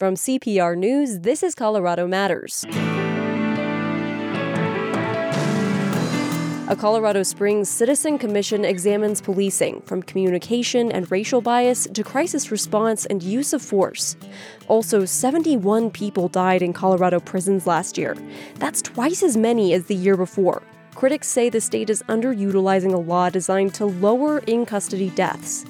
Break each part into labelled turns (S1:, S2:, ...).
S1: From CPR News, this is Colorado Matters. A Colorado Springs Citizen Commission examines policing, from communication and racial bias to crisis response and use of force. Also, 71 people died in Colorado prisons last year. That's twice as many as the year before. Critics say the state is underutilizing a law designed to lower in custody deaths.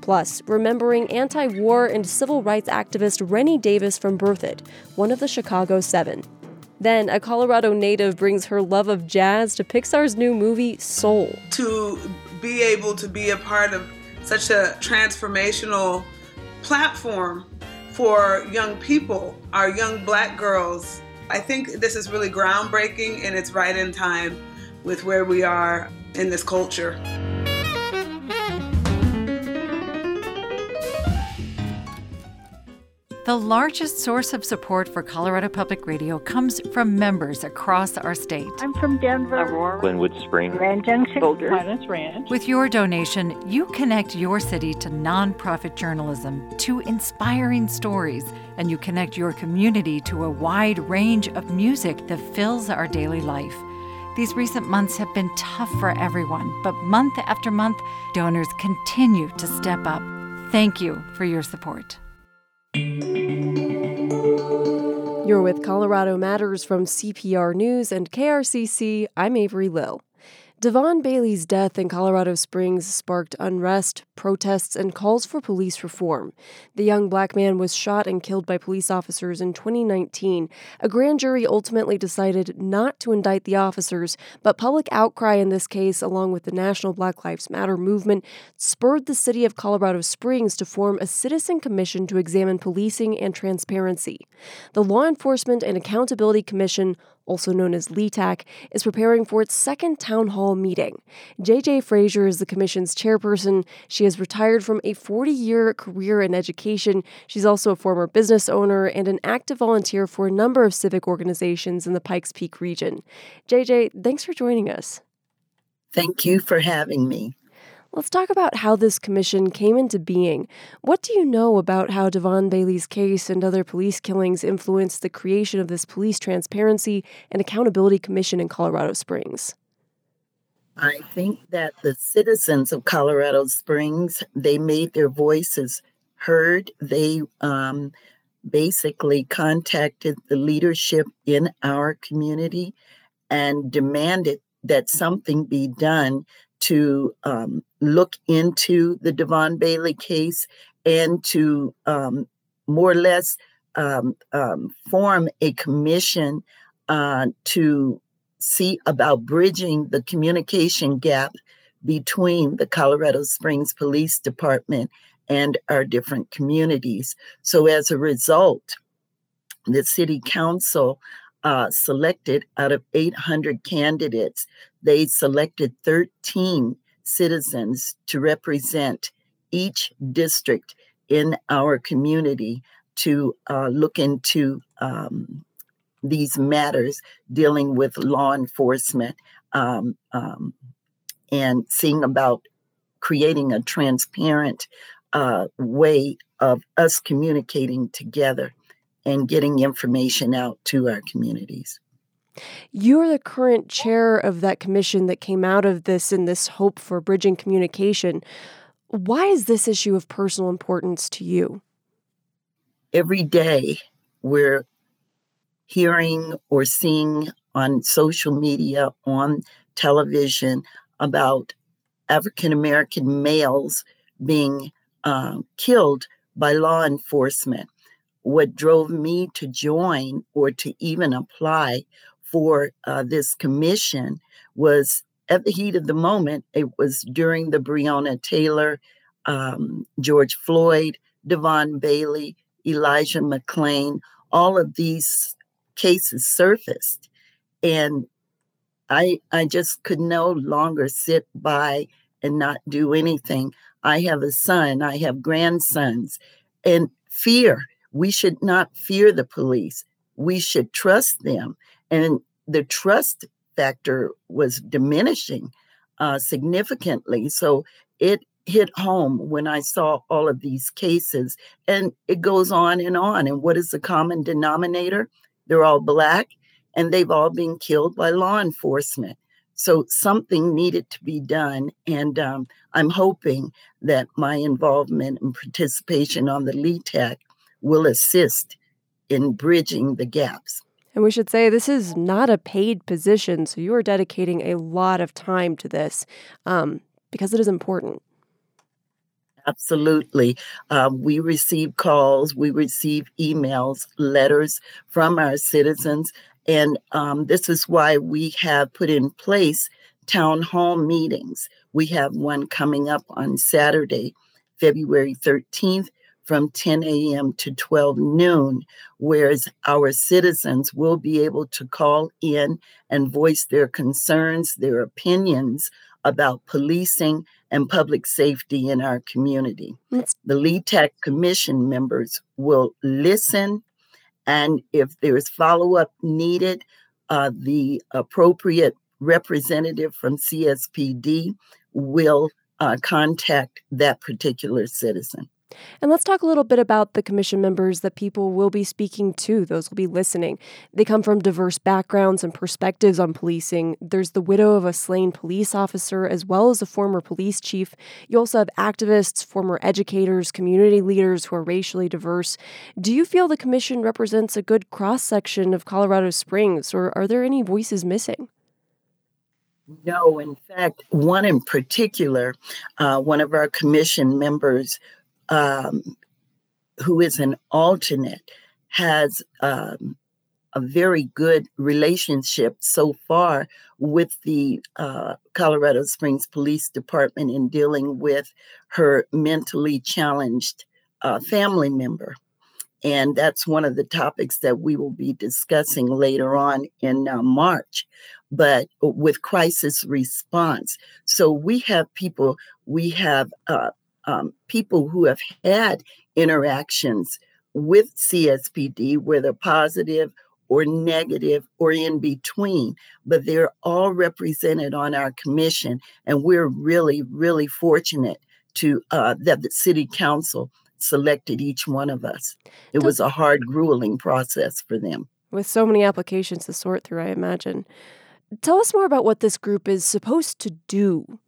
S1: Plus, remembering anti war and civil rights activist Rennie Davis from Berthoud, one of the Chicago Seven. Then, a Colorado native brings her love of jazz to Pixar's new movie, Soul.
S2: To be able to be a part of such a transformational platform for young people, our young black girls, I think this is really groundbreaking and it's right in time with where we are in this culture.
S3: The largest source of support for Colorado Public Radio comes from members across our state.
S4: I'm from Denver, Aurora,
S5: Glenwood Springs,
S4: Grand Junction,
S6: Boulder, Highlands Ranch.
S3: With your donation, you connect your city to nonprofit journalism, to inspiring stories, and you connect your community to a wide range of music that fills our daily life. These recent months have been tough for everyone, but month after month, donors continue to step up. Thank you for your support.
S1: You're with Colorado Matters from CPR News and KRCC. I'm Avery Lill. De'Von Bailey's death in Colorado Springs sparked unrest, protests, and calls for police reform. The young black man was shot and killed by police officers in 2019. A grand jury ultimately decided not to indict the officers, but public outcry in this case, along with the national Black Lives Matter movement, spurred the city of Colorado Springs to form a citizen commission to examine policing and transparency. The Law Enforcement and Accountability Commission also known as LETAC, is preparing for its second town hall meeting. JJ Frazier is the commission's chairperson. She has retired from a 40 year career in education. She's also a former business owner and an active volunteer for a number of civic organizations in the Pikes Peak region. JJ, thanks for joining us.
S7: Thank you for having me.
S1: Let's talk about how this commission came into being. What do you know about how De'Von Bailey's case and other police killings influenced the creation of this Police Transparency and Accountability Commission in Colorado Springs?
S7: I think that the citizens of Colorado Springs, they made their voices heard. They um, basically contacted the leadership in our community and demanded that something be done to um, look into the De'Von Bailey case and to um, more or less um, um, form a commission uh, to see about bridging the communication gap between the Colorado Springs Police Department and our different communities. So, as a result, the City Council uh, selected out of 800 candidates, they selected 13 citizens to represent each district in our community to uh, look into um, these matters dealing with law enforcement um, um, and seeing about creating a transparent uh, way of us communicating together and getting information out to our communities.
S1: You're the current chair of that commission that came out of this and this hope for bridging communication. Why is this issue of personal importance to you?
S7: Every day we're hearing or seeing on social media, on television, about African American males being uh, killed by law enforcement. What drove me to join or to even apply for uh, this commission was at the heat of the moment. It was during the Breonna Taylor, um, George Floyd, De'Von Bailey, Elijah McClain, all of these cases surfaced. And I, I just could no longer sit by and not do anything. I have a son, I have grandsons, and fear. We should not fear the police. We should trust them and the trust factor was diminishing uh, significantly. So it hit home when I saw all of these cases. And it goes on and on. And what is the common denominator? They're all Black and they've all been killed by law enforcement. So something needed to be done. And um, I'm hoping that my involvement and participation on the LETAC will assist in bridging the gaps.
S1: And we should say this is not a paid position, so you are dedicating a lot of time to this um, because it is important.
S7: Absolutely. Um, we receive calls, we receive emails, letters from our citizens. And um, this is why we have put in place town hall meetings. We have one coming up on Saturday, February 13th from 10 a.m. to 12 noon, whereas our citizens will be able to call in and voice their concerns, their opinions about policing and public safety in our community. The LETAC Commission members will listen, and if there's follow up needed, uh, the appropriate representative from CSPD will uh, contact that particular citizen.
S1: And let's talk a little bit about the commission members that people will be speaking to. Those will be listening. They come from diverse backgrounds and perspectives on policing. There's the widow of a slain police officer, as well as a former police chief. You also have activists, former educators, community leaders who are racially diverse. Do you feel the commission represents a good cross section of Colorado Springs, or are there any voices missing?
S7: No, in fact, one in particular, uh, one of our commission members um, who is an alternate, has um, a very good relationship so far with the uh, Colorado Springs Police Department in dealing with her mentally challenged uh, family member. And that's one of the topics that we will be discussing later on in uh, March, but with crisis response. So we have people, we have uh, um, people who have had interactions with CSPD, whether positive or negative or in between, but they're all represented on our commission. And we're really, really fortunate to uh, that the city council selected each one of us. It was a hard, grueling process for them.
S1: With so many applications to sort through, I imagine. Tell us more about what this group is supposed to do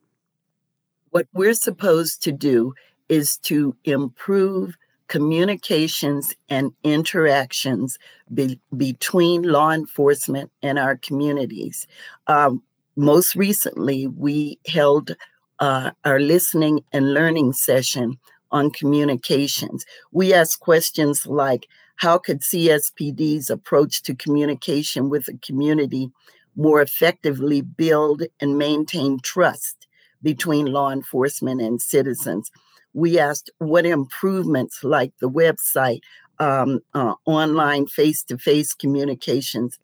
S7: what we're supposed to do is to improve communications and interactions be, between law enforcement and our communities. Um, most recently, we held uh, our listening and learning session on communications. We asked questions like How could CSPD's approach to communication with the community more effectively build and maintain trust? Between law enforcement and citizens. We asked what improvements, like the website, um, uh, online face to face communications,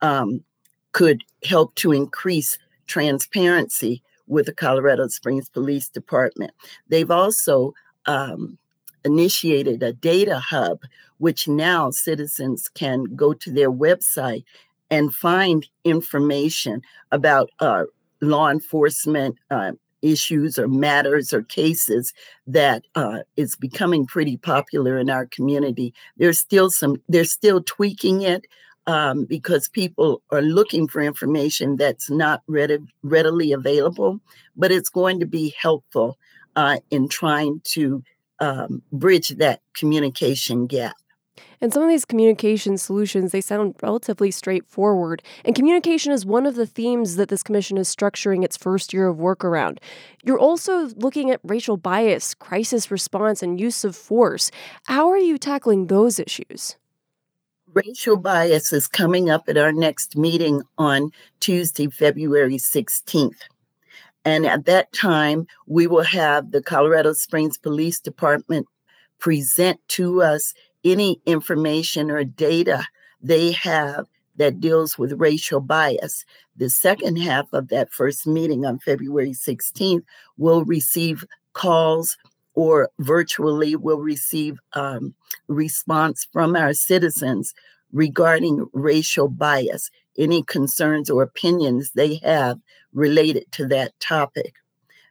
S7: um, could help to increase transparency with the Colorado Springs Police Department. They've also um, initiated a data hub, which now citizens can go to their website and find information about uh, law enforcement uh, issues or matters or cases that uh, is becoming pretty popular in our community. There's still some, they're still tweaking it um, because people are looking for information that's not ready, readily available, but it's going to be helpful uh, in trying to um, bridge that communication gap.
S1: And some of these communication solutions, they sound relatively straightforward. And communication is one of the themes that this commission is structuring its first year of work around. You're also looking at racial bias, crisis response, and use of force. How are you tackling those issues?
S7: Racial bias is coming up at our next meeting on Tuesday, February 16th. And at that time, we will have the Colorado Springs Police Department present to us any information or data they have that deals with racial bias. The second half of that first meeting on February 16th will receive calls or virtually will receive um, response from our citizens regarding racial bias, any concerns or opinions they have related to that topic.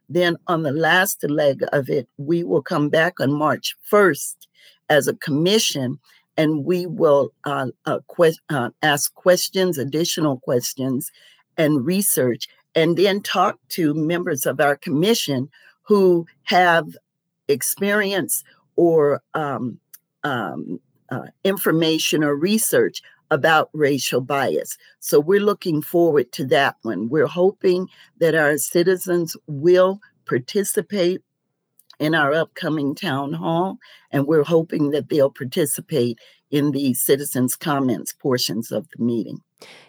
S7: Then on the last leg of it, we will come back on March 1st as a commission and we will uh, uh, que- uh, ask questions, additional questions, and research, and then talk to members of our commission who have experience or um, um, uh, information or research about racial bias. So we're looking forward to that one. We're hoping that our citizens will participate in our upcoming town hall, and we're hoping that they'll participate in the citizens' comments portions of the meeting.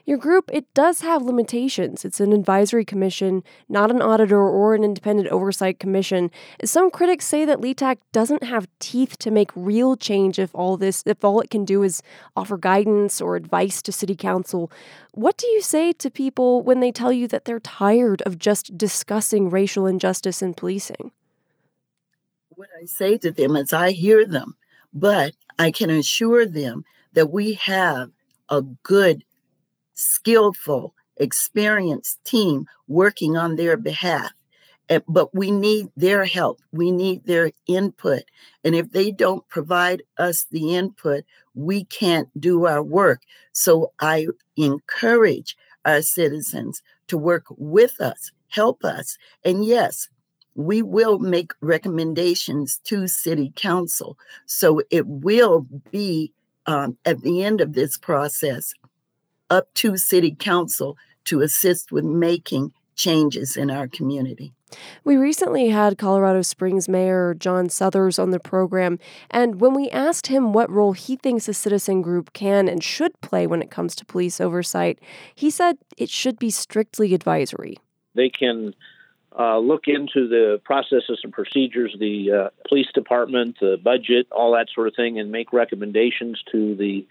S1: Your group, it does have limitations. It's an advisory commission, not an auditor or an independent oversight commission. Some critics say that LETAC doesn't have teeth to make real change if all this if all it can do is offer guidance or advice to city council. What do you say to people when they tell you that they're tired of just discussing racial injustice in policing?
S7: What I say to them is I hear them, but I can assure them that we have a good, skillful, experienced team working on their behalf. But we need their help. We need their input. And if they don't provide us the input, we can't do our work. So I encourage our citizens to work with us, help us. And yes, we will make recommendations to city council. So it will be um, at the end of this process up to city council to assist with making changes in our community.
S1: We recently had Colorado Springs Mayor John Suthers on the program, and when we asked him what role he thinks a citizen group can and should play when it comes to police oversight, he said it should be strictly advisory.
S4: They can uh, look into the processes and procedures, the uh, police department, the budget, all that sort of thing, and make recommendations to the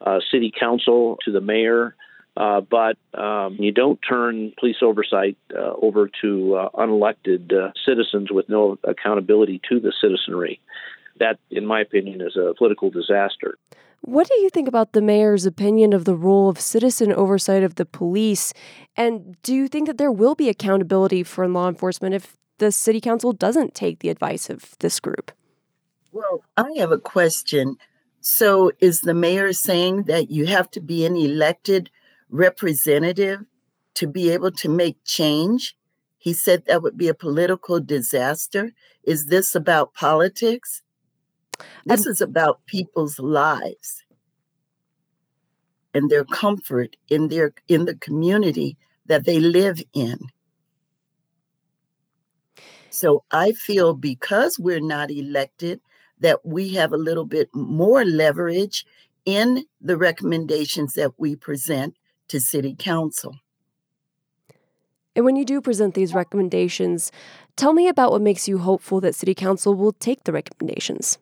S4: uh, city council, to the mayor. Uh, but um, you don't turn police oversight uh, over to uh, unelected citizens with no accountability to the citizenry. That, in my opinion, is a political disaster.
S1: What do you think about the mayor's opinion of the role of citizen oversight of the police? And do you think that there will be accountability for law enforcement if the city council doesn't take the advice of this group?
S7: Well, I have a question. So, is the mayor saying that you have to be an elected representative to be able to make change? He said that would be a political disaster. Is this about politics? This is about people's lives and their comfort in their in the community that they live in. So I feel because we're not elected that we have a little bit more leverage in the recommendations that we present to city council.
S1: And when you do present these recommendations, tell me about what makes you hopeful that city council will take the recommendations.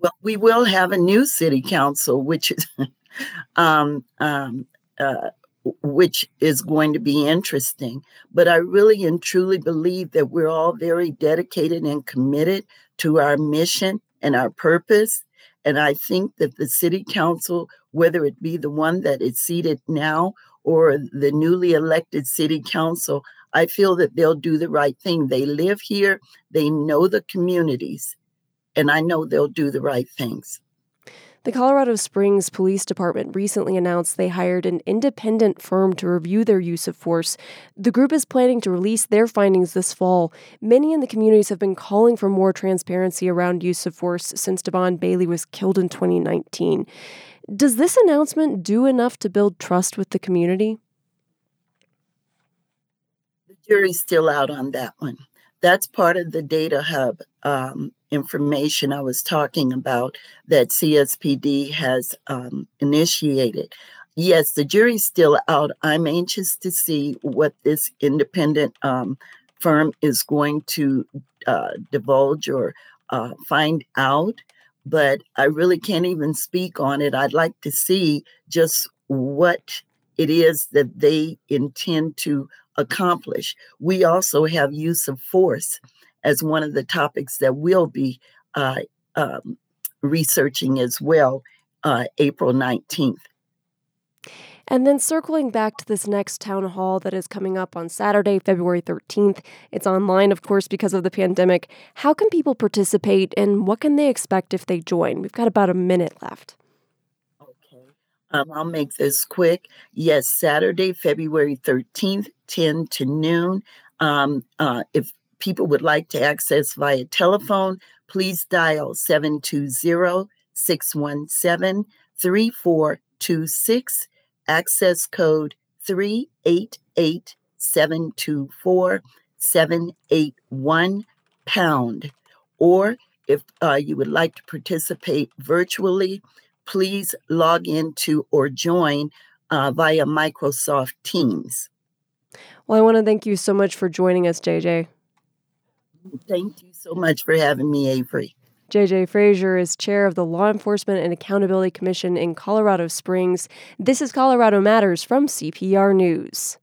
S7: Well, we will have a new city council, which is, um, um, uh, which is going to be interesting. But I really and truly believe that we're all very dedicated and committed to our mission and our purpose. And I think that the city council, whether it be the one that is seated now or the newly elected city council, I feel that they'll do the right thing. They live here, they know the communities, and I know they'll do the right things.
S1: The Colorado Springs Police Department recently announced they hired an independent firm to review their use of force. The group is planning to release their findings this fall. Many in the communities have been calling for more transparency around use of force since De'Von Bailey was killed in 2019. Does this announcement do enough to build trust with the community?
S7: The jury's still out on that one. That's part of the data hub um, information I was talking about that CSPD has um, initiated. Yes, the jury's still out. I'm anxious to see what this independent um, firm is going to uh, divulge or uh, find out, but I really can't even speak on it. I'd like to see just what it is that they intend to accomplish. We also have use of force as one of the topics that we'll be uh, um, researching as well uh, April 19th.
S1: And then circling back to this next town hall that is coming up on Saturday, February 13th. It's online, of course, because of the pandemic. How can people participate and what can they expect if they join? We've got about a minute left.
S7: Okay. Um, I'll make this quick. Yes, Saturday, February 13th, 10 to noon. Um, uh, if people would like to access via telephone, please dial 720 617 3426 access code 388724 pound. Or if uh, you would like to participate virtually, please log into or join uh, via Microsoft Teams.
S1: Well, I want to thank you so much for joining us, JJ.
S7: Thank you so much for having me, Avery.
S1: JJ Frazier is chair of the Law Enforcement and Accountability Commission in Colorado Springs. This is Colorado Matters from CPR News.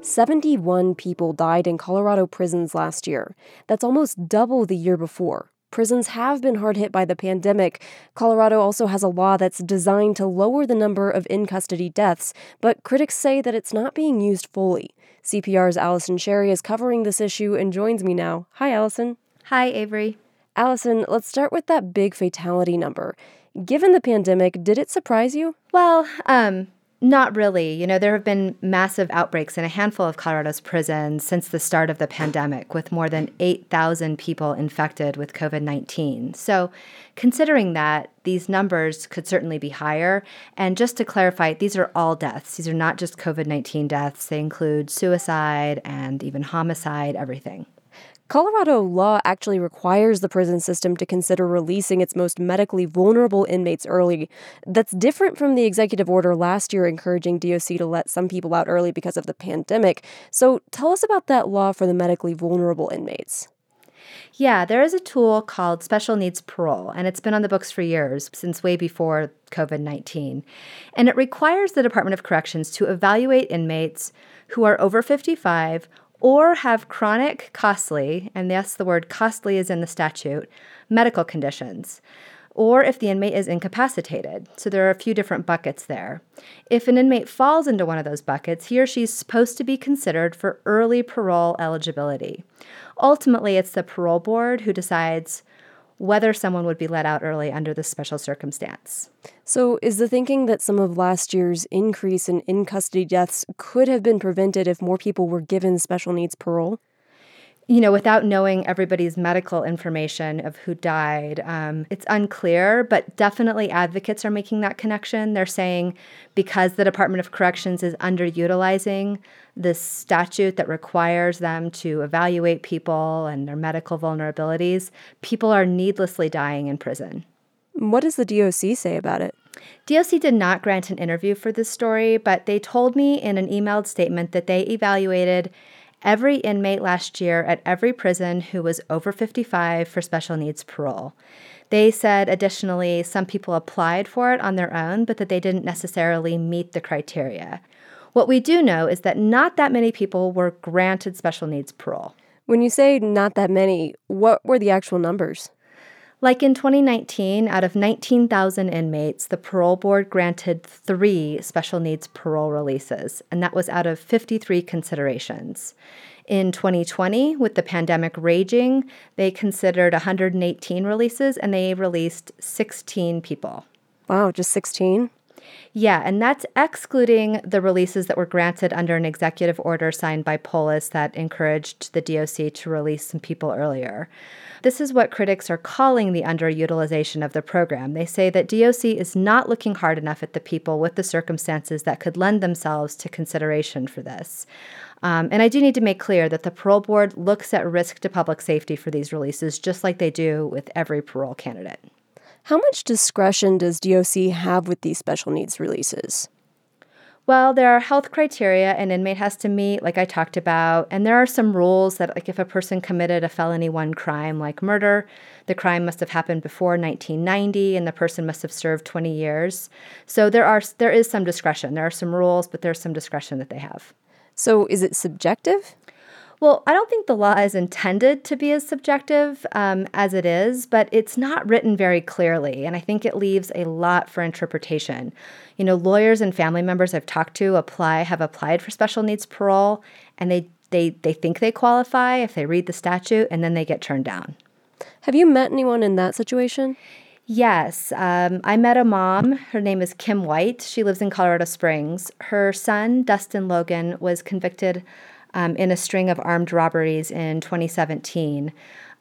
S1: Seventy-one people died in Colorado prisons last year. That's almost double the year before. Prisons have been hard hit by the pandemic. Colorado also has a law that's designed to lower the number of in custody deaths, but critics say that it's not being used fully. CPR's Allison Sherry is covering this issue and joins me now. Hi, Allison.
S5: Hi, Avery.
S1: Allison, let's start with that big fatality number. Given the pandemic, did it surprise you?
S5: Well, um, not really. You know, there have been massive outbreaks in a handful of Colorado's prisons since the start of the pandemic, with more than 8,000 people infected with COVID 19. So, considering that, these numbers could certainly be higher. And just to clarify, these are all deaths. These are not just COVID 19 deaths, they include suicide and even homicide, everything.
S1: Colorado law actually requires the prison system to consider releasing its most medically vulnerable inmates early. That's different from the executive order last year encouraging DOC to let some people out early because of the pandemic. So tell us about that law for the medically vulnerable inmates.
S5: Yeah, there is a tool called special needs parole, and it's been on the books for years, since way before COVID 19. And it requires the Department of Corrections to evaluate inmates who are over 55 or have chronic, costly, and yes, the word costly is in the statute, medical conditions, or if the inmate is incapacitated. So there are a few different buckets there. If an inmate falls into one of those buckets, he or she is supposed to be considered for early parole eligibility. Ultimately, it's the parole board who decides whether someone would be let out early under this special circumstance.
S1: So, is the thinking that some of last year's increase in in custody deaths could have been prevented if more people were given special needs parole?
S5: You know, without knowing everybody's medical information of who died, um, it's unclear, but definitely advocates are making that connection. They're saying because the Department of Corrections is underutilizing this statute that requires them to evaluate people and their medical vulnerabilities, people are needlessly dying in prison.
S1: What does the DOC say about it?
S5: DOC did not grant an interview for this story, but they told me in an emailed statement that they evaluated every inmate last year at every prison who was over 55 for special needs parole. They said additionally, some people applied for it on their own, but that they didn't necessarily meet the criteria. What we do know is that not that many people were granted special needs parole.
S1: When you say not that many, what were the actual numbers?
S5: Like in 2019, out of 19,000 inmates, the parole board granted three special needs parole releases, and that was out of 53 considerations. In 2020, with the pandemic raging, they considered 118 releases and they released 16 people.
S1: Wow, just 16?
S5: Yeah, and that's excluding the releases that were granted under an executive order signed by Polis that encouraged the DOC to release some people earlier. This is what critics are calling the underutilization of the program. They say that DOC is not looking hard enough at the people with the circumstances that could lend themselves to consideration for this. Um, and I do need to make clear that the parole board looks at risk to public safety for these releases, just like they do with every parole candidate.
S1: How much discretion does DOC have with these special needs releases?
S5: Well, there are health criteria an inmate has to meet, like I talked about, and there are some rules that, like, if a person committed a felony one crime, like murder, the crime must have happened before 1990, and the person must have served 20 years. So there are there is some discretion. There are some rules, but there's some discretion that they have.
S1: So is it subjective?
S5: Well, I don't think the law is intended to be as subjective um, as it is, but it's not written very clearly, and I think it leaves a lot for interpretation. You know, lawyers and family members I've talked to apply have applied for special needs parole, and they they they think they qualify if they read the statute, and then they get turned down.
S1: Have you met anyone in that situation?
S5: Yes, um, I met a mom. Her name is Kim White. She lives in Colorado Springs. Her son, Dustin Logan, was convicted um, in a string of armed robberies in 2017.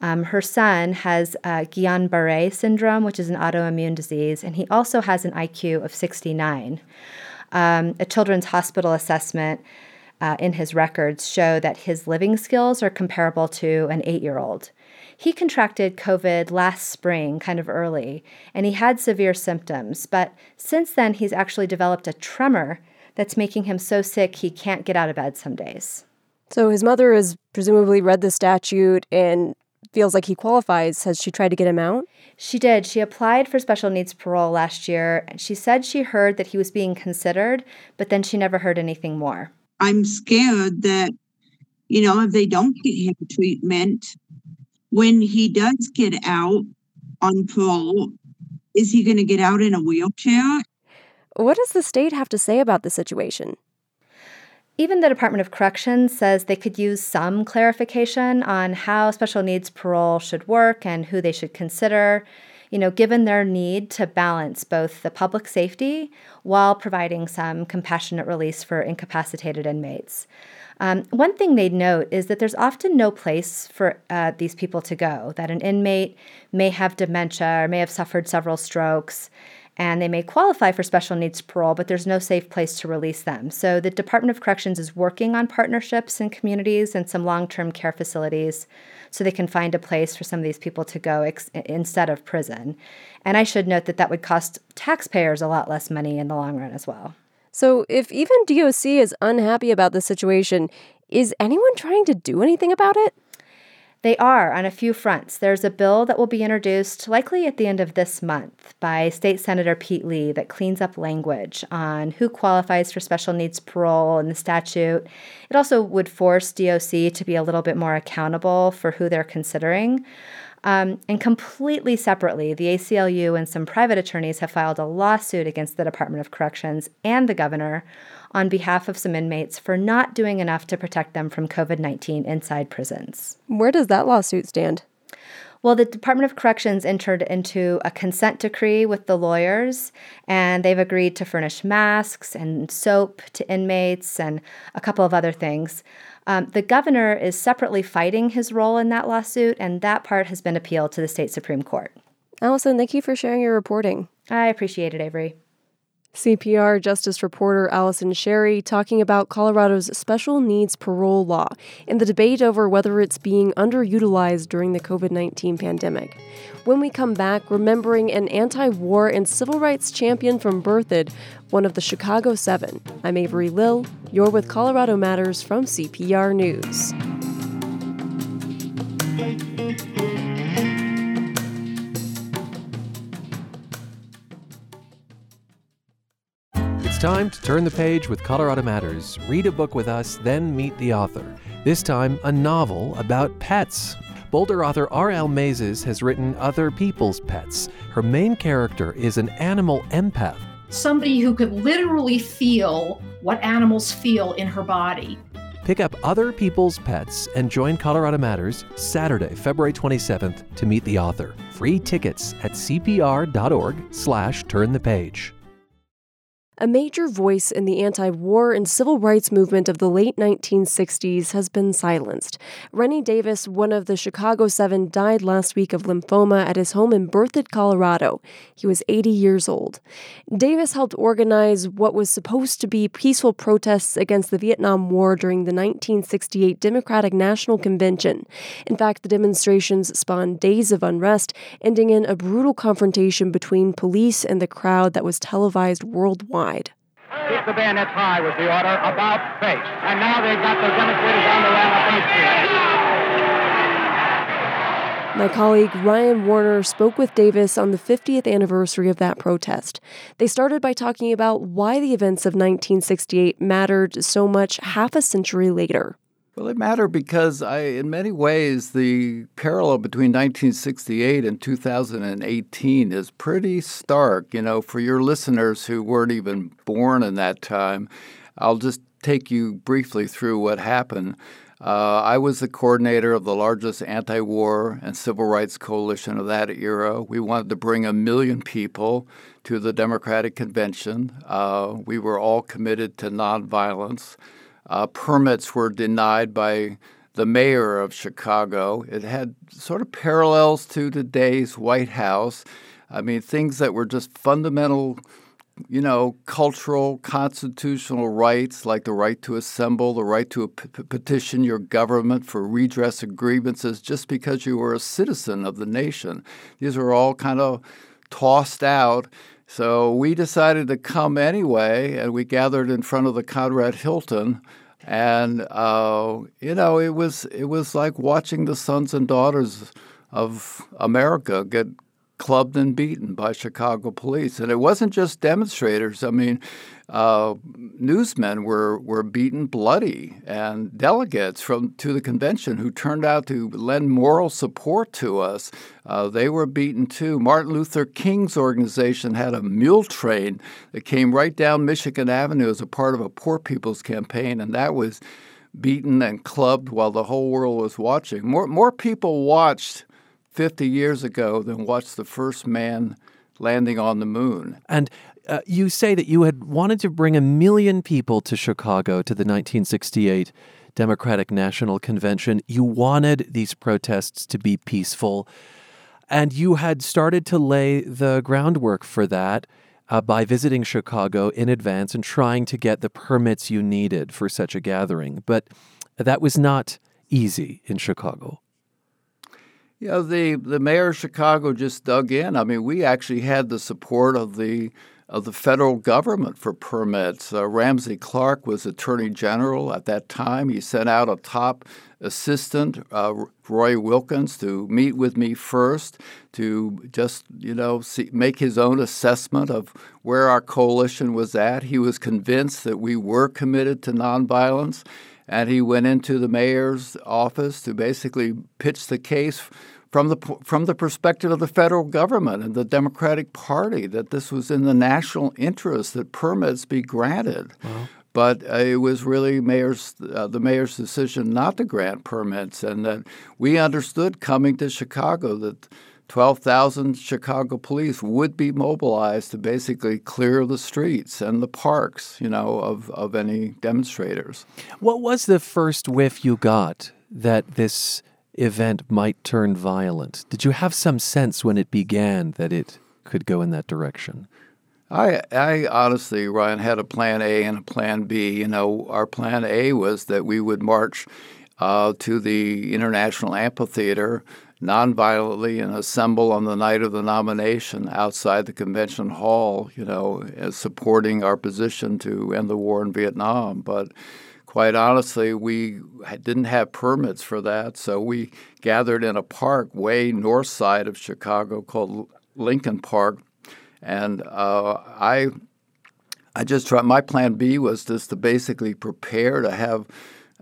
S5: Um, her son has uh, Guillain Barre syndrome, which is an autoimmune disease, and he also has an IQ of 69. Um, a children's hospital assessment uh, in his records show that his living skills are comparable to an eight year old. He contracted COVID last spring, kind of early, and he had severe symptoms, but since then he's actually developed a tremor that's making him so sick he can't get out of bed some days.
S1: So his mother has presumably read the statute and feels like he qualifies. Has she tried to get him out?
S5: She did. She applied for special needs parole last year. and She said she heard that he was being considered, but then she never heard anything more.
S6: I'm scared that, you know, if they don't get him treatment, when he does get out on parole, is he going to get out in a wheelchair?
S1: What does the state have to say about the situation?
S5: Even the Department of Corrections says they could use some clarification on how special needs parole should work and who they should consider, you know, given their need to balance both the public safety while providing some compassionate release for incapacitated inmates. Um, one thing they'd note is that there's often no place for uh, these people to go, that an inmate may have dementia or may have suffered several strokes and they may qualify for special needs parole, but there's no safe place to release them. So the Department of Corrections is working on partnerships in communities and some long term care facilities so they can find a place for some of these people to go ex- instead of prison. And I should note that that would cost taxpayers a lot less money in the long run as well.
S1: So if even DOC is unhappy about the situation, is anyone trying to do anything about it?
S5: They are on a few fronts. There's a bill that will be introduced likely at the end of this month by State Senator Pete Lee that cleans up language on who qualifies for special needs parole in the statute. It also would force DOC to be a little bit more accountable for who they're considering. Um, and completely separately, the ACLU and some private attorneys have filed a lawsuit against the Department of Corrections and the governor on behalf of some inmates for not doing enough to protect them from COVID 19 inside prisons.
S1: Where does that lawsuit stand?
S5: Well, the Department of Corrections entered into a consent decree with the lawyers, and they've agreed to furnish masks and soap to inmates and a couple of other things. Um, the governor is separately fighting his role in that lawsuit, and that part has been appealed to the state Supreme Court.
S1: Allison, thank you for sharing your reporting.
S5: I appreciate it, Avery.
S1: CPR Justice reporter Allison Sherry talking about Colorado's special needs parole law and the debate over whether it's being underutilized during the COVID 19 pandemic. When we come back, remembering an anti war and civil rights champion from Berthoud, one of the Chicago Seven. I'm Avery Lill. You're with Colorado Matters from CPR News.
S8: It's time to turn the page with Colorado Matters. Read a book with us, then meet the author. This time, a novel about pets. Boulder author R.L. Maizes has written Other People's Pets. Her main character is an animal empath.
S9: Somebody who could literally feel what animals feel in her body.
S8: Pick up Other People's Pets and join Colorado Matters Saturday, February 27th to meet the author. Free tickets at cpr.org slash turn the page.
S1: A major voice in the anti war and civil rights movement of the late 1960s has been silenced. Rennie Davis, one of the Chicago Seven, died last week of lymphoma at his home in Berthoud, Colorado. He was 80 years old. Davis helped organize what was supposed to be peaceful protests against the Vietnam War during the 1968 Democratic National Convention. In fact, the demonstrations spawned days of unrest, ending in a brutal confrontation between police and the crowd that was televised worldwide.
S10: Keep the bayonets high was the order about face. And now they've got the demonstrators on the ram at
S1: My colleague Ryan Warner spoke with Davis on the 50th anniversary of that protest. They started by talking about why the events of 1968 mattered so much half a century later.
S11: Well, they matter because I, in many ways, the parallel between 1968 and 2018 is pretty stark. You know, for your listeners who weren't even born in that time, I'll just take you briefly through what happened. Uh, I was the coordinator of the largest anti war and civil rights coalition of that era. We wanted to bring a million people to the Democratic Convention. Uh, we were all committed to nonviolence. Uh, permits were denied by the mayor of Chicago. It had sort of parallels to today's White House. I mean, things that were just fundamental, you know, cultural, constitutional rights like the right to assemble, the right to p- petition your government for redress of grievances just because you were a citizen of the nation. These were all kind of tossed out. So we decided to come anyway, and we gathered in front of the Conrad Hilton and uh, you know it was it was like watching the sons and daughters of America get clubbed and beaten by Chicago police, and it wasn't just demonstrators. I mean, uh, newsmen were were beaten bloody, and delegates from to the convention who turned out to lend moral support to us, uh, they were beaten too. Martin Luther King's organization had a mule train that came right down Michigan Avenue as a part of a poor people's campaign, and that was beaten and clubbed while the whole world was watching. More more people watched 50 years ago than watch the first man landing on the moon.
S8: And uh, you say that you had wanted to bring a million people to Chicago to the 1968 Democratic National Convention. You wanted these protests to be peaceful, and you had started to lay the groundwork for that. Uh, by visiting Chicago in advance and trying to get the permits you needed for such a gathering. But that was not easy in Chicago.
S11: Know, the, the mayor of Chicago just dug in. I mean, we actually had the support of the of the federal government for permits. Uh, Ramsey Clark was Attorney General at that time. He sent out a top assistant, uh, Roy Wilkins, to meet with me first to just, you know, see, make his own assessment of where our coalition was at. He was convinced that we were committed to nonviolence, and he went into the mayor's office to basically pitch the case from the from the perspective of the federal government and the Democratic Party that this was in the national interest that permits be granted. Wow. But uh, it was really mayor's uh, the mayor's decision not to grant permits, and that we understood coming to Chicago that 12,000 Chicago police would be mobilized to basically clear the streets and the parks, you know, of, of any demonstrators.
S8: What was the first whiff you got that this event might turn violent? Did you have some sense when it began that it could go in that direction?
S11: I, I honestly, Ryan, had a plan A and a plan B. You know, our plan A was that we would march uh, to the International Amphitheater nonviolently and assemble on the night of the nomination outside the convention hall, you know, supporting our position to end the war in Vietnam. But quite honestly, we didn't have permits for that, so we gathered in a park way north side of Chicago called Lincoln Park, and uh, I, I just tried. My plan B was just to basically prepare to have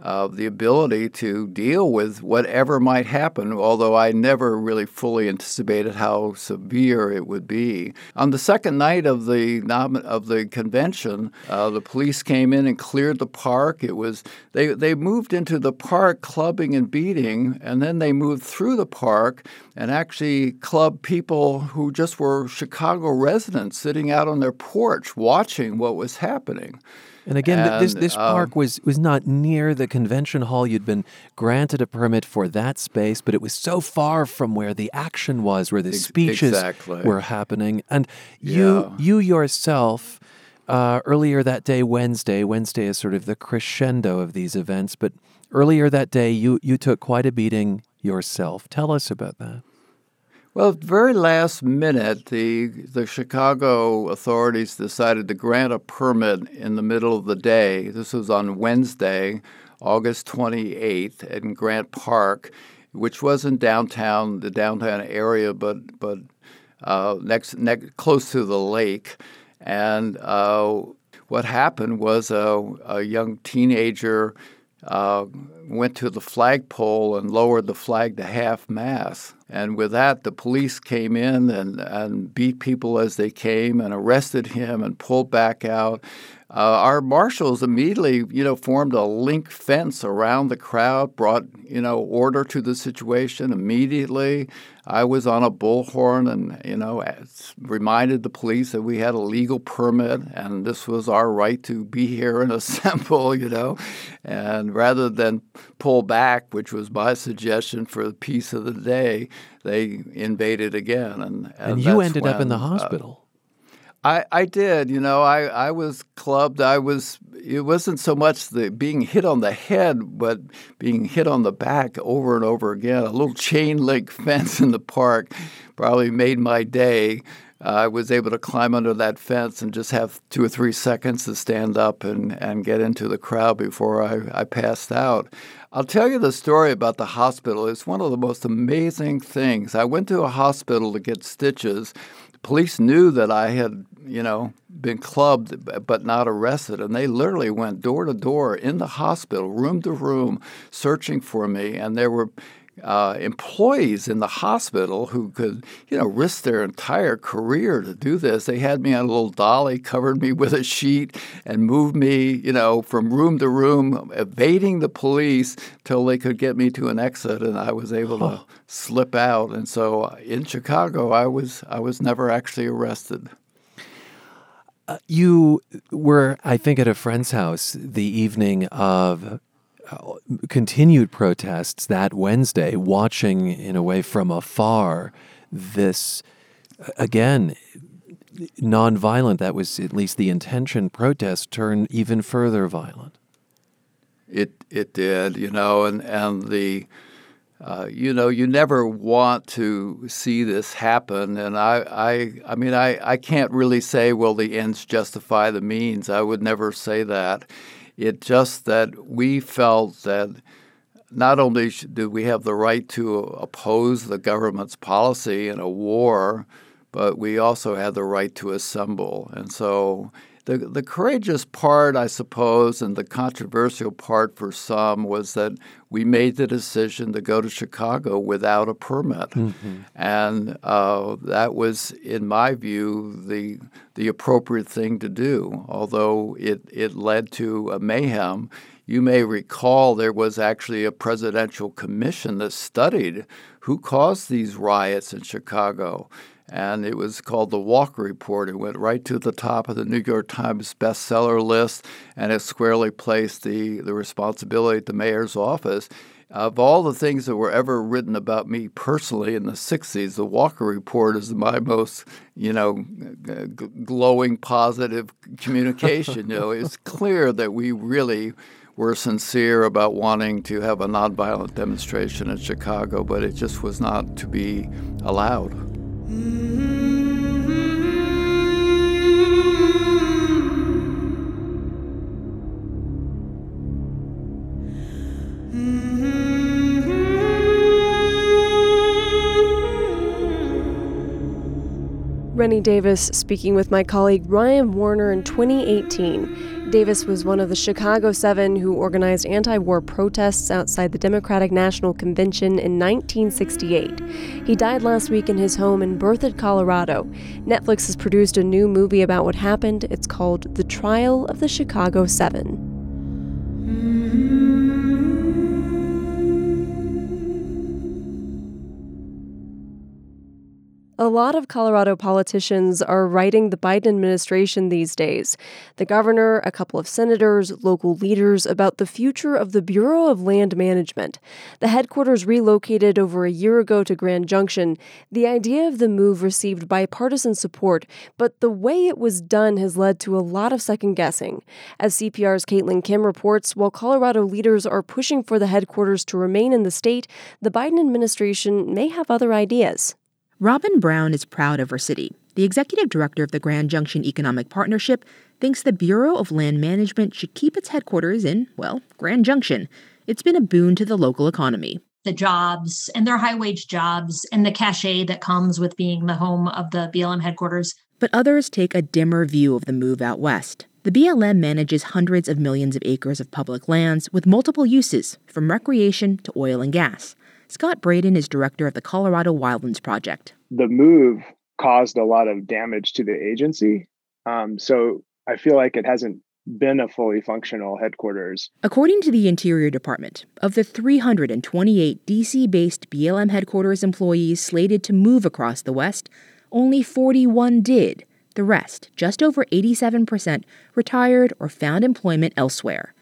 S11: uh, the ability to deal with whatever might happen, although I never really fully anticipated how severe it would be. On the second night of the of the convention, uh, the police came in and cleared the park. It was they they moved into the park clubbing and beating, and then they moved through the park and actually clubbed people who just were Chicago residents sitting out on their porch watching what was happening.
S8: And again, and, this this um, park was was not near the convention hall. You'd been granted a permit for that space, but it was so far from where the action was, where the ex- speeches
S11: exactly.
S8: were happening. And you yeah. you yourself. Uh, earlier that day, Wednesday. Wednesday is sort of the crescendo of these events, but earlier that day, you you took quite a beating yourself. Tell us about that.
S11: Well, at the very last minute, the the Chicago authorities decided to grant a permit in the middle of the day. This was on Wednesday, August 28th, in Grant Park, which wasn't downtown, the downtown area, but but uh, next, next close to the lake. And uh, what happened was a, a young teenager uh, went to the flagpole and lowered the flag to half mast. And with that, the police came in and, and beat people as they came and arrested him and pulled back out. Uh, our marshals immediately, you know, formed a link fence around the crowd, brought, you know, order to the situation immediately. I was on a bullhorn and, you know, reminded the police that we had a legal permit and this was our right to be here and assemble, you know. And rather than pull back, which was my suggestion for the peace of the day, they invaded again. And,
S8: and, and you ended when, up in the uh, hospital. Uh,
S11: I, I did. You know, I, I was clubbed. I was. It wasn't so much the being hit on the head, but being hit on the back over and over again. A little chain link fence in the park probably made my day. Uh, I was able to climb under that fence and just have two or three seconds to stand up and, and get into the crowd before I, I passed out. I'll tell you the story about the hospital. It's one of the most amazing things. I went to a hospital to get stitches police knew that I had, you know, been clubbed but not arrested, and they literally went door to door in the hospital, room to room, searching for me. And there were uh, employees in the hospital who could, you know, risk their entire career to do this. They had me on a little dolly, covered me with a sheet, and moved me, you know, from room to room, evading the police till they could get me to an exit, and I was able to slip out. And so uh, in Chicago, I was I was never actually arrested.
S8: Uh, you were, I think, at a friend's house the evening of continued protests that Wednesday, watching in a way from afar this, again, nonviolent, that was at least the intention, protest turn even further violent.
S11: It, it did, you know, and, and the, uh, you know, you never want to see this happen. And I, I, I mean, I, I can't really say, well, the ends justify the means. I would never say that. It's just that we felt that not only do we have the right to oppose the government's policy in a war, but we also had the right to assemble. And so the, the courageous part, I suppose, and the controversial part for some was that we made the decision to go to Chicago without a permit. Mm-hmm. And uh, that was, in my view, the, the appropriate thing to do, although it, it led to a mayhem. You may recall there was actually a presidential commission that studied who caused these riots in Chicago and it was called the Walker Report. It went right to the top of the New York Times bestseller list, and it squarely placed the, the responsibility at the mayor's office. Of all the things that were ever written about me personally in the 60s, the Walker Report is my most, you know, g- glowing positive communication. you know, it's clear that we really were sincere about wanting to have a nonviolent demonstration in Chicago, but it just was not to be allowed.
S1: Rennie Davis speaking with my colleague Ryan Warner in 2018. Davis was one of the Chicago Seven who organized anti war protests outside the Democratic National Convention in 1968. He died last week in his home in Berthoud, Colorado. Netflix has produced a new movie about what happened. It's called The Trial of the Chicago 7 mm-hmm. A lot of Colorado politicians are writing the Biden administration these days. The governor, a couple of senators, local leaders about the future of the Bureau of Land Management. The headquarters relocated over a year ago to Grand Junction. The idea of the move received bipartisan support, but the way it was done has led to a lot of second guessing. As CPR's Caitlyn Kim reports, while Colorado leaders are pushing for the headquarters to remain in the state, the Biden administration may have other ideas.
S12: Robin Brown is proud of her city. The executive director of the Grand Junction Economic Partnership thinks the Bureau of Land Management should keep its headquarters in, well, Grand Junction. It's been a boon to the local economy.
S13: The jobs and their high wage jobs and the cachet that comes with being the home of the BLM headquarters.
S12: But others take a dimmer view of the move out west. The BLM manages hundreds of millions of acres of public lands with multiple uses, from recreation to oil and gas. Scott Braden is director of the Colorado Wildlands Project.
S14: The move caused a lot of damage to the agency. Um, so I feel like it hasn't been a fully functional headquarters.
S12: According to the Interior Department, of the 328 DC based BLM headquarters employees slated to move across the West, only 41 did. The rest, just over 87%, retired or found employment elsewhere.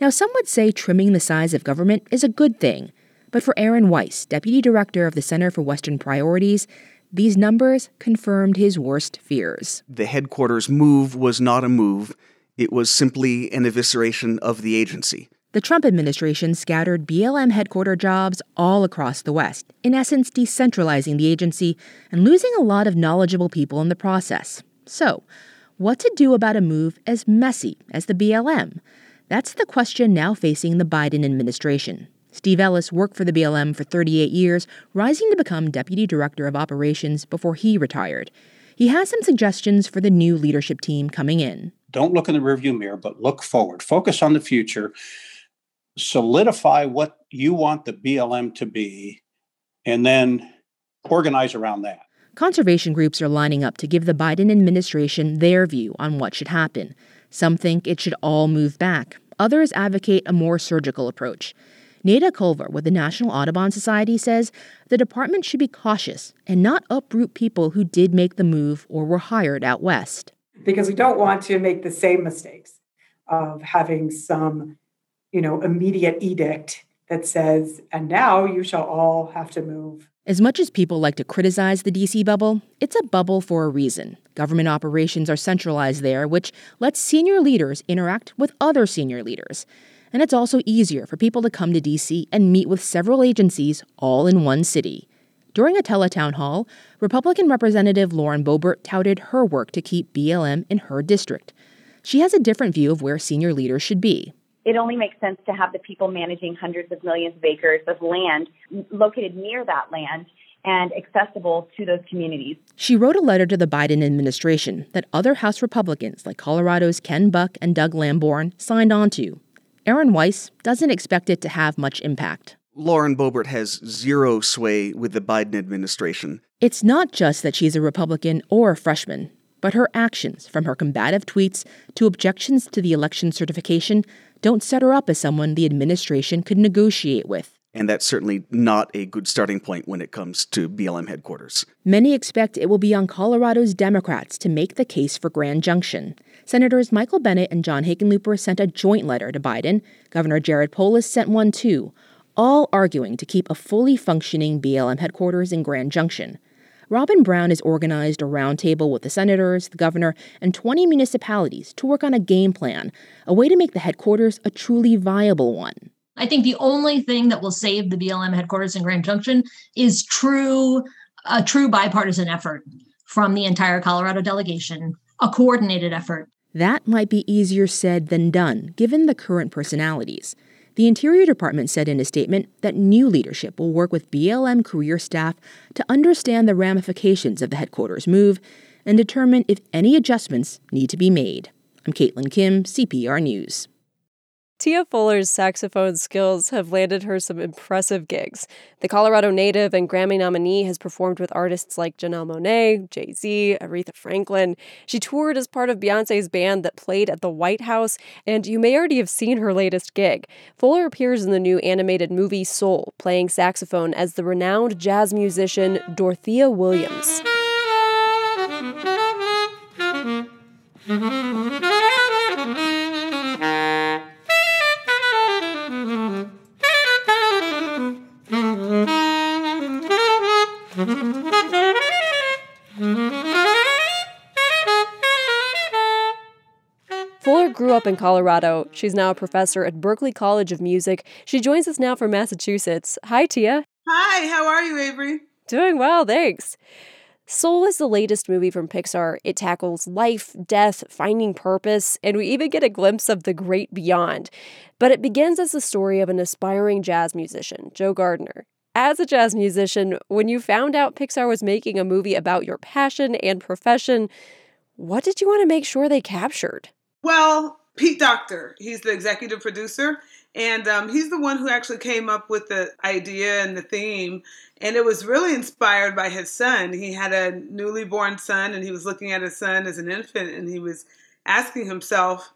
S12: Now, some would say trimming the size of government is a good thing. But for Aaron Weiss, deputy director of the Center for Western Priorities, these numbers confirmed his worst fears.
S15: The headquarters move was not a move, it was simply an evisceration of the agency.
S12: The Trump administration scattered BLM headquarters jobs all across the West, in essence, decentralizing the agency and losing a lot of knowledgeable people in the process. So, what to do about a move as messy as the BLM? That's the question now facing the Biden administration. Steve Ellis worked for the BLM for 38 years, rising to become deputy director of operations before he retired. He has some suggestions for the new leadership team coming in.
S16: Don't look in the rearview mirror, but look forward. Focus on the future. Solidify what you want the BLM to be, and then organize around that.
S12: Conservation groups are lining up to give the Biden administration their view on what should happen. Some think it should all move back. Others advocate a more surgical approach. Nada Culver with the National Audubon Society says the department should be cautious and not uproot people who did make the move or were hired out west.
S17: Because we don't want to make the same mistakes of having some, you know, immediate edict that says, and now you shall all have to move.
S12: As much as people like to criticize the DC bubble, it's a bubble for a reason. Government operations are centralized there, which lets senior leaders interact with other senior leaders and it's also easier for people to come to DC and meet with several agencies all in one city. During a teletown hall, Republican Representative Lauren Boebert touted her work to keep BLM in her district. She has a different view of where senior leaders should be.
S18: It only makes sense to have the people managing hundreds of millions of acres of land located near that land and accessible to those communities.
S12: She wrote a letter to the Biden administration that other House Republicans like Colorado's Ken Buck and Doug Lamborn signed on to. Aaron Weiss doesn't expect it to have much impact.
S15: Lauren Boebert has zero sway with the Biden administration.
S12: It's not just that she's a Republican or a freshman, but her actions, from her combative tweets to objections to the election certification, don't set her up as someone the administration could negotiate with.
S15: And that's certainly not a good starting point when it comes to BLM headquarters.
S12: Many expect it will be on Colorado's Democrats to make the case for Grand Junction. Senators Michael Bennet and John Hickenlooper sent a joint letter to Biden. Governor Jared Polis sent one too, all arguing to keep a fully functioning BLM headquarters in Grand Junction. Robin Brown has organized a roundtable with the senators, the governor, and 20 municipalities to work on a game plan, a way to make the headquarters a truly viable one.
S13: I think the only thing that will save the BLM headquarters in Grand Junction is true a true bipartisan effort from the entire Colorado delegation, a coordinated effort.
S12: That might be easier said than done, given the current personalities. The Interior Department said in a statement that new leadership will work with BLM career staff to understand the ramifications of the headquarters move and determine if any adjustments need to be made. I'm Caitlyn Kim, CPR News.
S1: Tia Fuller's saxophone skills have landed her some impressive gigs. The Colorado native and Grammy nominee has performed with artists like Janelle Monáe, Jay Z, Aretha Franklin. She toured as part of Beyonce's band that played at the White House, and you may already have seen her latest gig. Fuller appears in the new animated movie Soul, playing saxophone as the renowned jazz musician Dorothea Williams. Grew up in Colorado. She's now a professor at Berklee College of Music. She joins us now from Massachusetts. Hi, Tia.
S2: Hi, how are you, Avery?
S1: Doing well, thanks. Soul is the latest movie from Pixar. It tackles life, death, finding purpose, and we even get a glimpse of the great beyond. But it begins as the story of an aspiring jazz musician, Joe Gardner. As a jazz musician, when you found out Pixar was making a movie about your passion and profession, what did you want to make sure they captured?
S2: Well, Pete Docter, he's the executive producer, and um, he's the one who actually came up with the idea and the theme. And it was really inspired by his son. He had a newly born son, and he was looking at his son as an infant, and he was asking himself,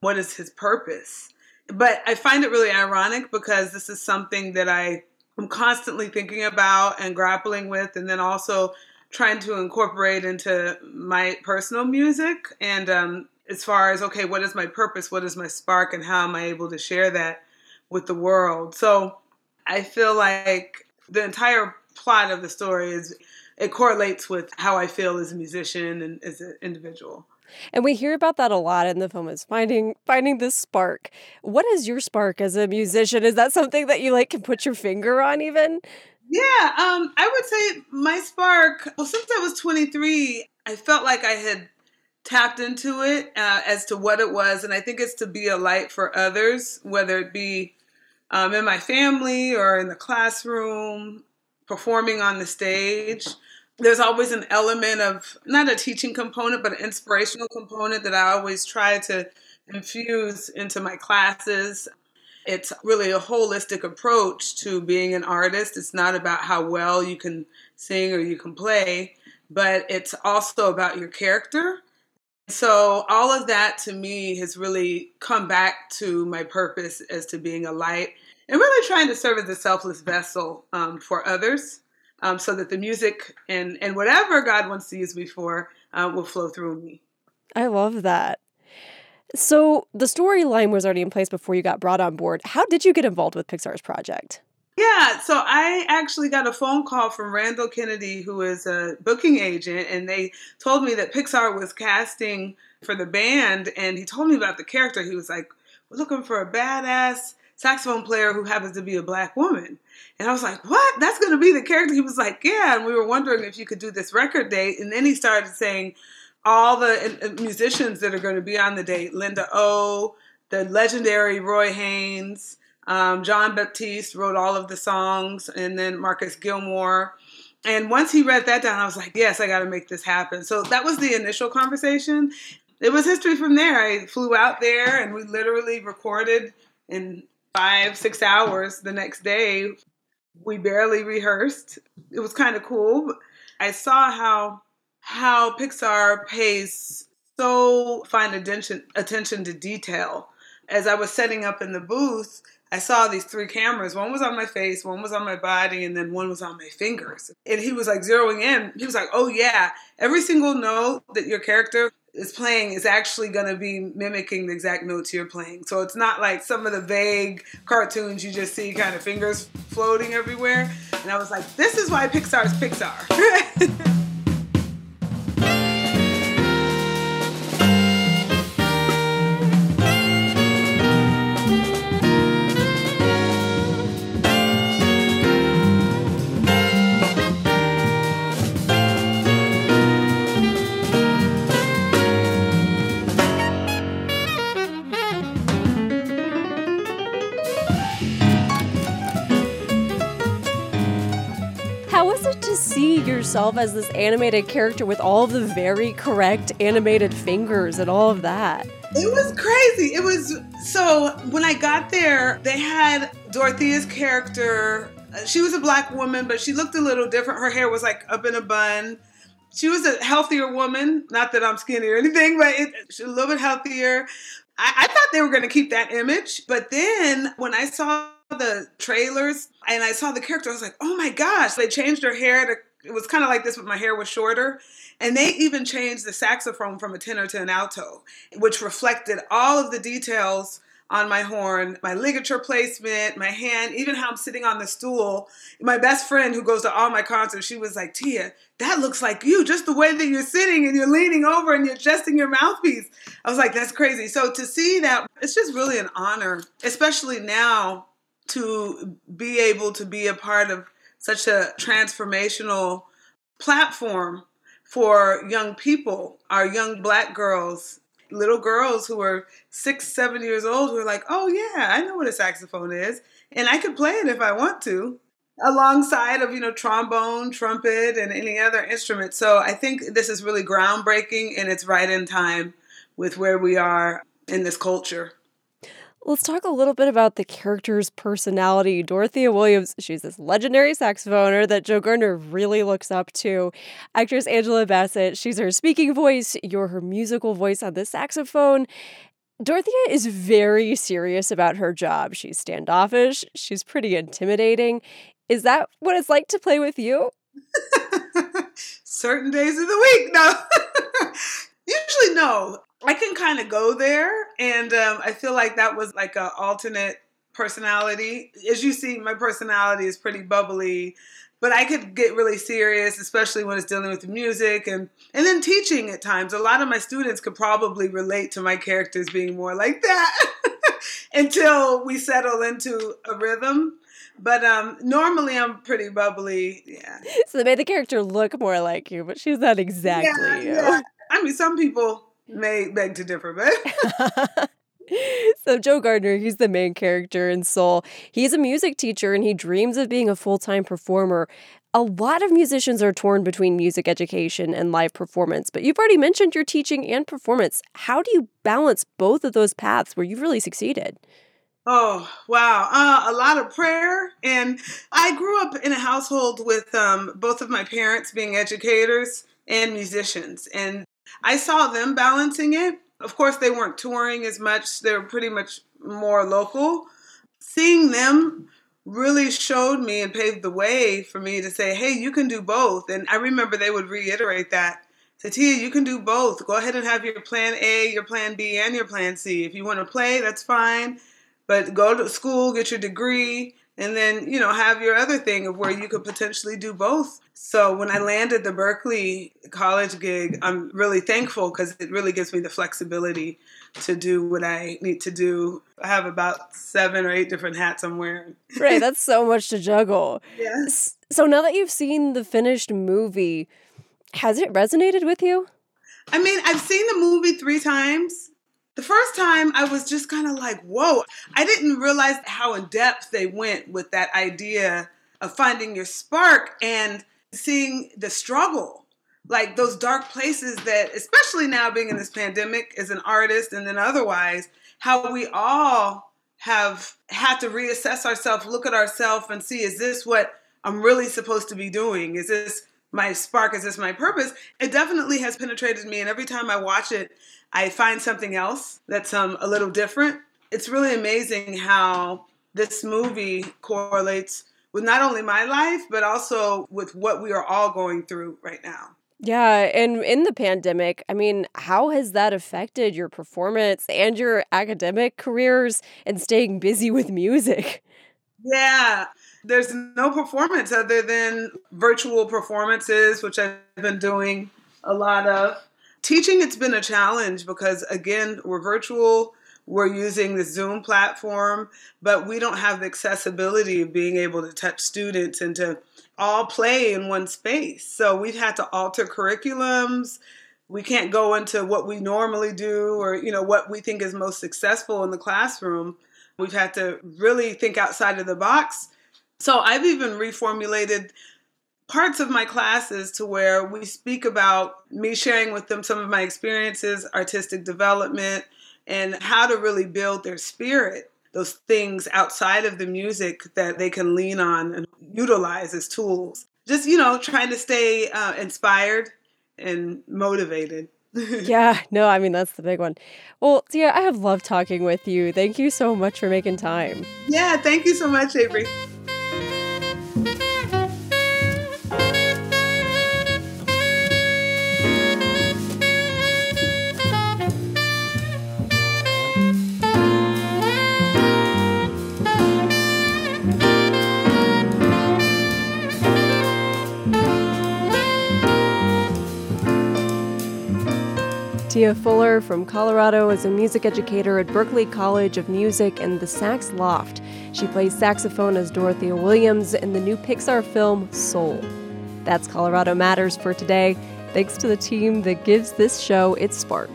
S2: what is his purpose? But I find it really ironic because this is something that I am constantly thinking about and grappling with, and then also trying to incorporate into my personal music. And um, as far as, okay, what is my purpose? What is my spark? And how am I able to share that with the world? So I feel like the entire plot of the story is, it correlates with how I feel as a musician and as an individual.
S1: And we hear about that a lot in the film is finding finding the spark. What is your spark as a musician? Is that something that you like can put your finger on even?
S2: Yeah, um, I would say my spark. Well, since I was 23, I felt like I had tapped into it uh, as to what it was, and I think it's to be a light for others, whether it be um, in my family or in the classroom, performing on the stage. There's always an element of not a teaching component, but an inspirational component that I always try to infuse into my classes. It's really a holistic approach to being an artist. It's not about how well you can sing or you can play, but it's also about your character. So, all of that to me has really come back to my purpose as to being a light and really trying to serve as a selfless vessel um, for others um, so that the music and, and whatever God wants to use me for uh, will flow through me.
S1: I love that. So the storyline was already in place before you got brought on board. How did you get involved with Pixar's project?
S2: Yeah, so I actually got a phone call from Randall Kennedy, who is a booking agent, and they told me that Pixar was casting for the band, and he told me about the character. He was like, "We're looking for a badass saxophone player who happens to be a black woman." And I was like, "What? That's going to be the character?" He was like, "Yeah." And we were wondering if you could do this record date, and then he started saying all the musicians that are going to be on the date: Linda O, the legendary Roy Haynes. Um, Jon Batiste wrote all of the songs, and then Marcus Gilmore. And once he read that down, I was like, yes, I got to make this happen. So that was the initial conversation. It was history from there. I flew out there and we literally recorded in five, six hours the next day. We barely rehearsed. It was kind of cool. I saw how how Pixar pays so fine attention attention to detail. As I was setting up in the booth, I saw these three cameras. One was on my face, one was on my body, and then one was on my fingers. And he was like zeroing in. He was like, oh, yeah, every single note that your character is playing is actually going to be mimicking the exact notes you're playing. So it's not like some of the vague cartoons you just see kind of fingers floating everywhere. And I was like, this is why Pixar is Pixar.
S1: see yourself as this animated character with all of the very correct animated fingers and all of that?
S2: It was crazy. It was so when I got there, they had Dorothea's character. Uh, she was a black woman, but she looked a little different. Her hair was like up in a bun. She was a healthier woman. Not that I'm skinny or anything, but it, she's a little bit healthier. I, I thought they were going to keep that image, but then when I saw the trailers and I saw the character, I was like, oh my gosh, they changed her hair to, it was kind of like this, but my hair was shorter. And they even changed the saxophone from a tenor to an alto, which reflected all of the details on my horn, my ligature placement, my hand, even how I'm sitting on the stool. My best friend who goes to all my concerts, she was like, Tia, that looks like you, just the way that you're sitting and you're leaning over and you're adjusting your mouthpiece. I was like, that's crazy. So to see that, it's just really an honor, especially now to be able to be a part of such a transformational platform for young people, our young black girls, little girls who are six, seven years old who are like, oh yeah, I know what a saxophone is, and I could play it if I want to, alongside of, you know, trombone, trumpet, and any other instrument. So I think this is really groundbreaking and it's right in time with where we are in this culture.
S1: Let's talk a little bit about the character's personality. Dorothea Williams, she's this legendary saxophoner that Joe Gardner really looks up to. Actress Angela Bassett, she's her speaking voice, you're her musical voice on the saxophone. Dorothea is very serious about her job. She's standoffish, she's pretty intimidating. Is that what it's like to play with you?
S2: Certain days of the week, no. Usually, no. I can kind of go there, and um, I feel like that was like an alternate personality. As you see, my personality is pretty bubbly, but I could get really serious, especially when it's dealing with music and and then teaching at times. A lot of my students could probably relate to my characters being more like that until we settle into a rhythm. But um, normally I'm pretty bubbly. Yeah.
S1: So they made the character look more like you, but she's not exactly
S2: yeah,
S1: you.
S2: Yeah. I mean, some people may beg to differ, but.
S1: so Joe Gardner, he's the main character in Soul. He's a music teacher and he dreams of being a full-time performer. A lot of musicians are torn between music education and live performance, but you've already mentioned your teaching and performance. How do you balance both of those paths where you've really succeeded?
S2: Oh, wow. Uh, a lot of prayer. And I grew up in a household with um, both of my parents being educators and musicians. And I saw them balancing it. Of course, they weren't touring as much, they were pretty much more local. Seeing them really showed me and paved the way for me to say, hey, you can do both. And I remember they would reiterate that. Satia, you can do both. Go ahead and have your plan A, your plan B, and your plan C. If you want to play, that's fine. But go to school, get your degree, and then, you know, have your other thing of where you could potentially do both. So when I landed the Berklee college gig, I'm really thankful because it really gives me the flexibility to do what I need to do. I have about seven or eight different hats I'm wearing.
S1: right, that's so much to juggle.
S2: Yes.
S1: So now that you've seen the finished movie, has it resonated with you?
S2: I mean, I've seen the movie three times. The first time I was just kind of like, whoa. I didn't realize how in depth they went with that idea of finding your spark and seeing the struggle. Like those dark places that especially now being in this pandemic as an artist and then otherwise how we all have had to reassess ourselves look at ourselves and see is this what i'm really supposed to be doing? Is this my spark? Is this my purpose? It definitely has penetrated me and every time i watch it i find something else that's um, a little different. It's really amazing how this movie correlates with not only my life, but also with what we are all going through right now.
S1: Yeah, and in the pandemic, I mean, how has that affected your performance and your academic careers and staying busy with music?
S2: Yeah, there's no performance other than virtual performances, which I've been doing a lot of. Teaching, it's been a challenge because, again, we're virtual we're using the Zoom platform, but we don't have the accessibility of being able to touch students and to all play in one space. So we've had to alter curriculums. We can't go into what we normally do or you know what we think is most successful in the classroom. We've had to really think outside of the box. So I've even reformulated parts of my classes to where we speak about me sharing with them some of my experiences, artistic development, and how to really build their spirit those things outside of the music that they can lean on and utilize as tools. Just you know trying to stay uh, inspired and motivated.
S1: Yeah no i mean that's the big one. Well yeah i have loved talking with you. Thank you so much for making time.
S2: Yeah thank you so much avery
S1: Tia Fuller from Colorado is a music educator at Berklee College of Music and the Sax Loft. She plays saxophone as Dorothea Williams in the new Pixar film Soul. That's Colorado Matters for today. Thanks to the team that gives this show its spark.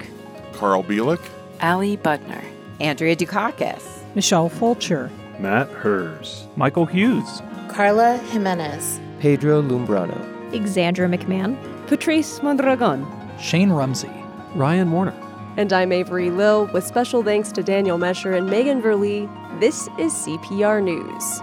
S19: Carl Bielek,
S20: Ali Budner,
S21: Andrea Dukakis,
S22: Michelle Fulcher,
S23: Matt Hers,
S24: Michael Hughes,
S25: Carla Jimenez,
S26: Pedro Lumbrano,
S27: Xandra McMahon,
S28: Patrice Mondragon,
S29: Shane Rumsey,
S8: Ryan Warner,
S1: And I'm Avery Lill with special thanks to Daniel Mesher and Megan Verlee. This is CPR News.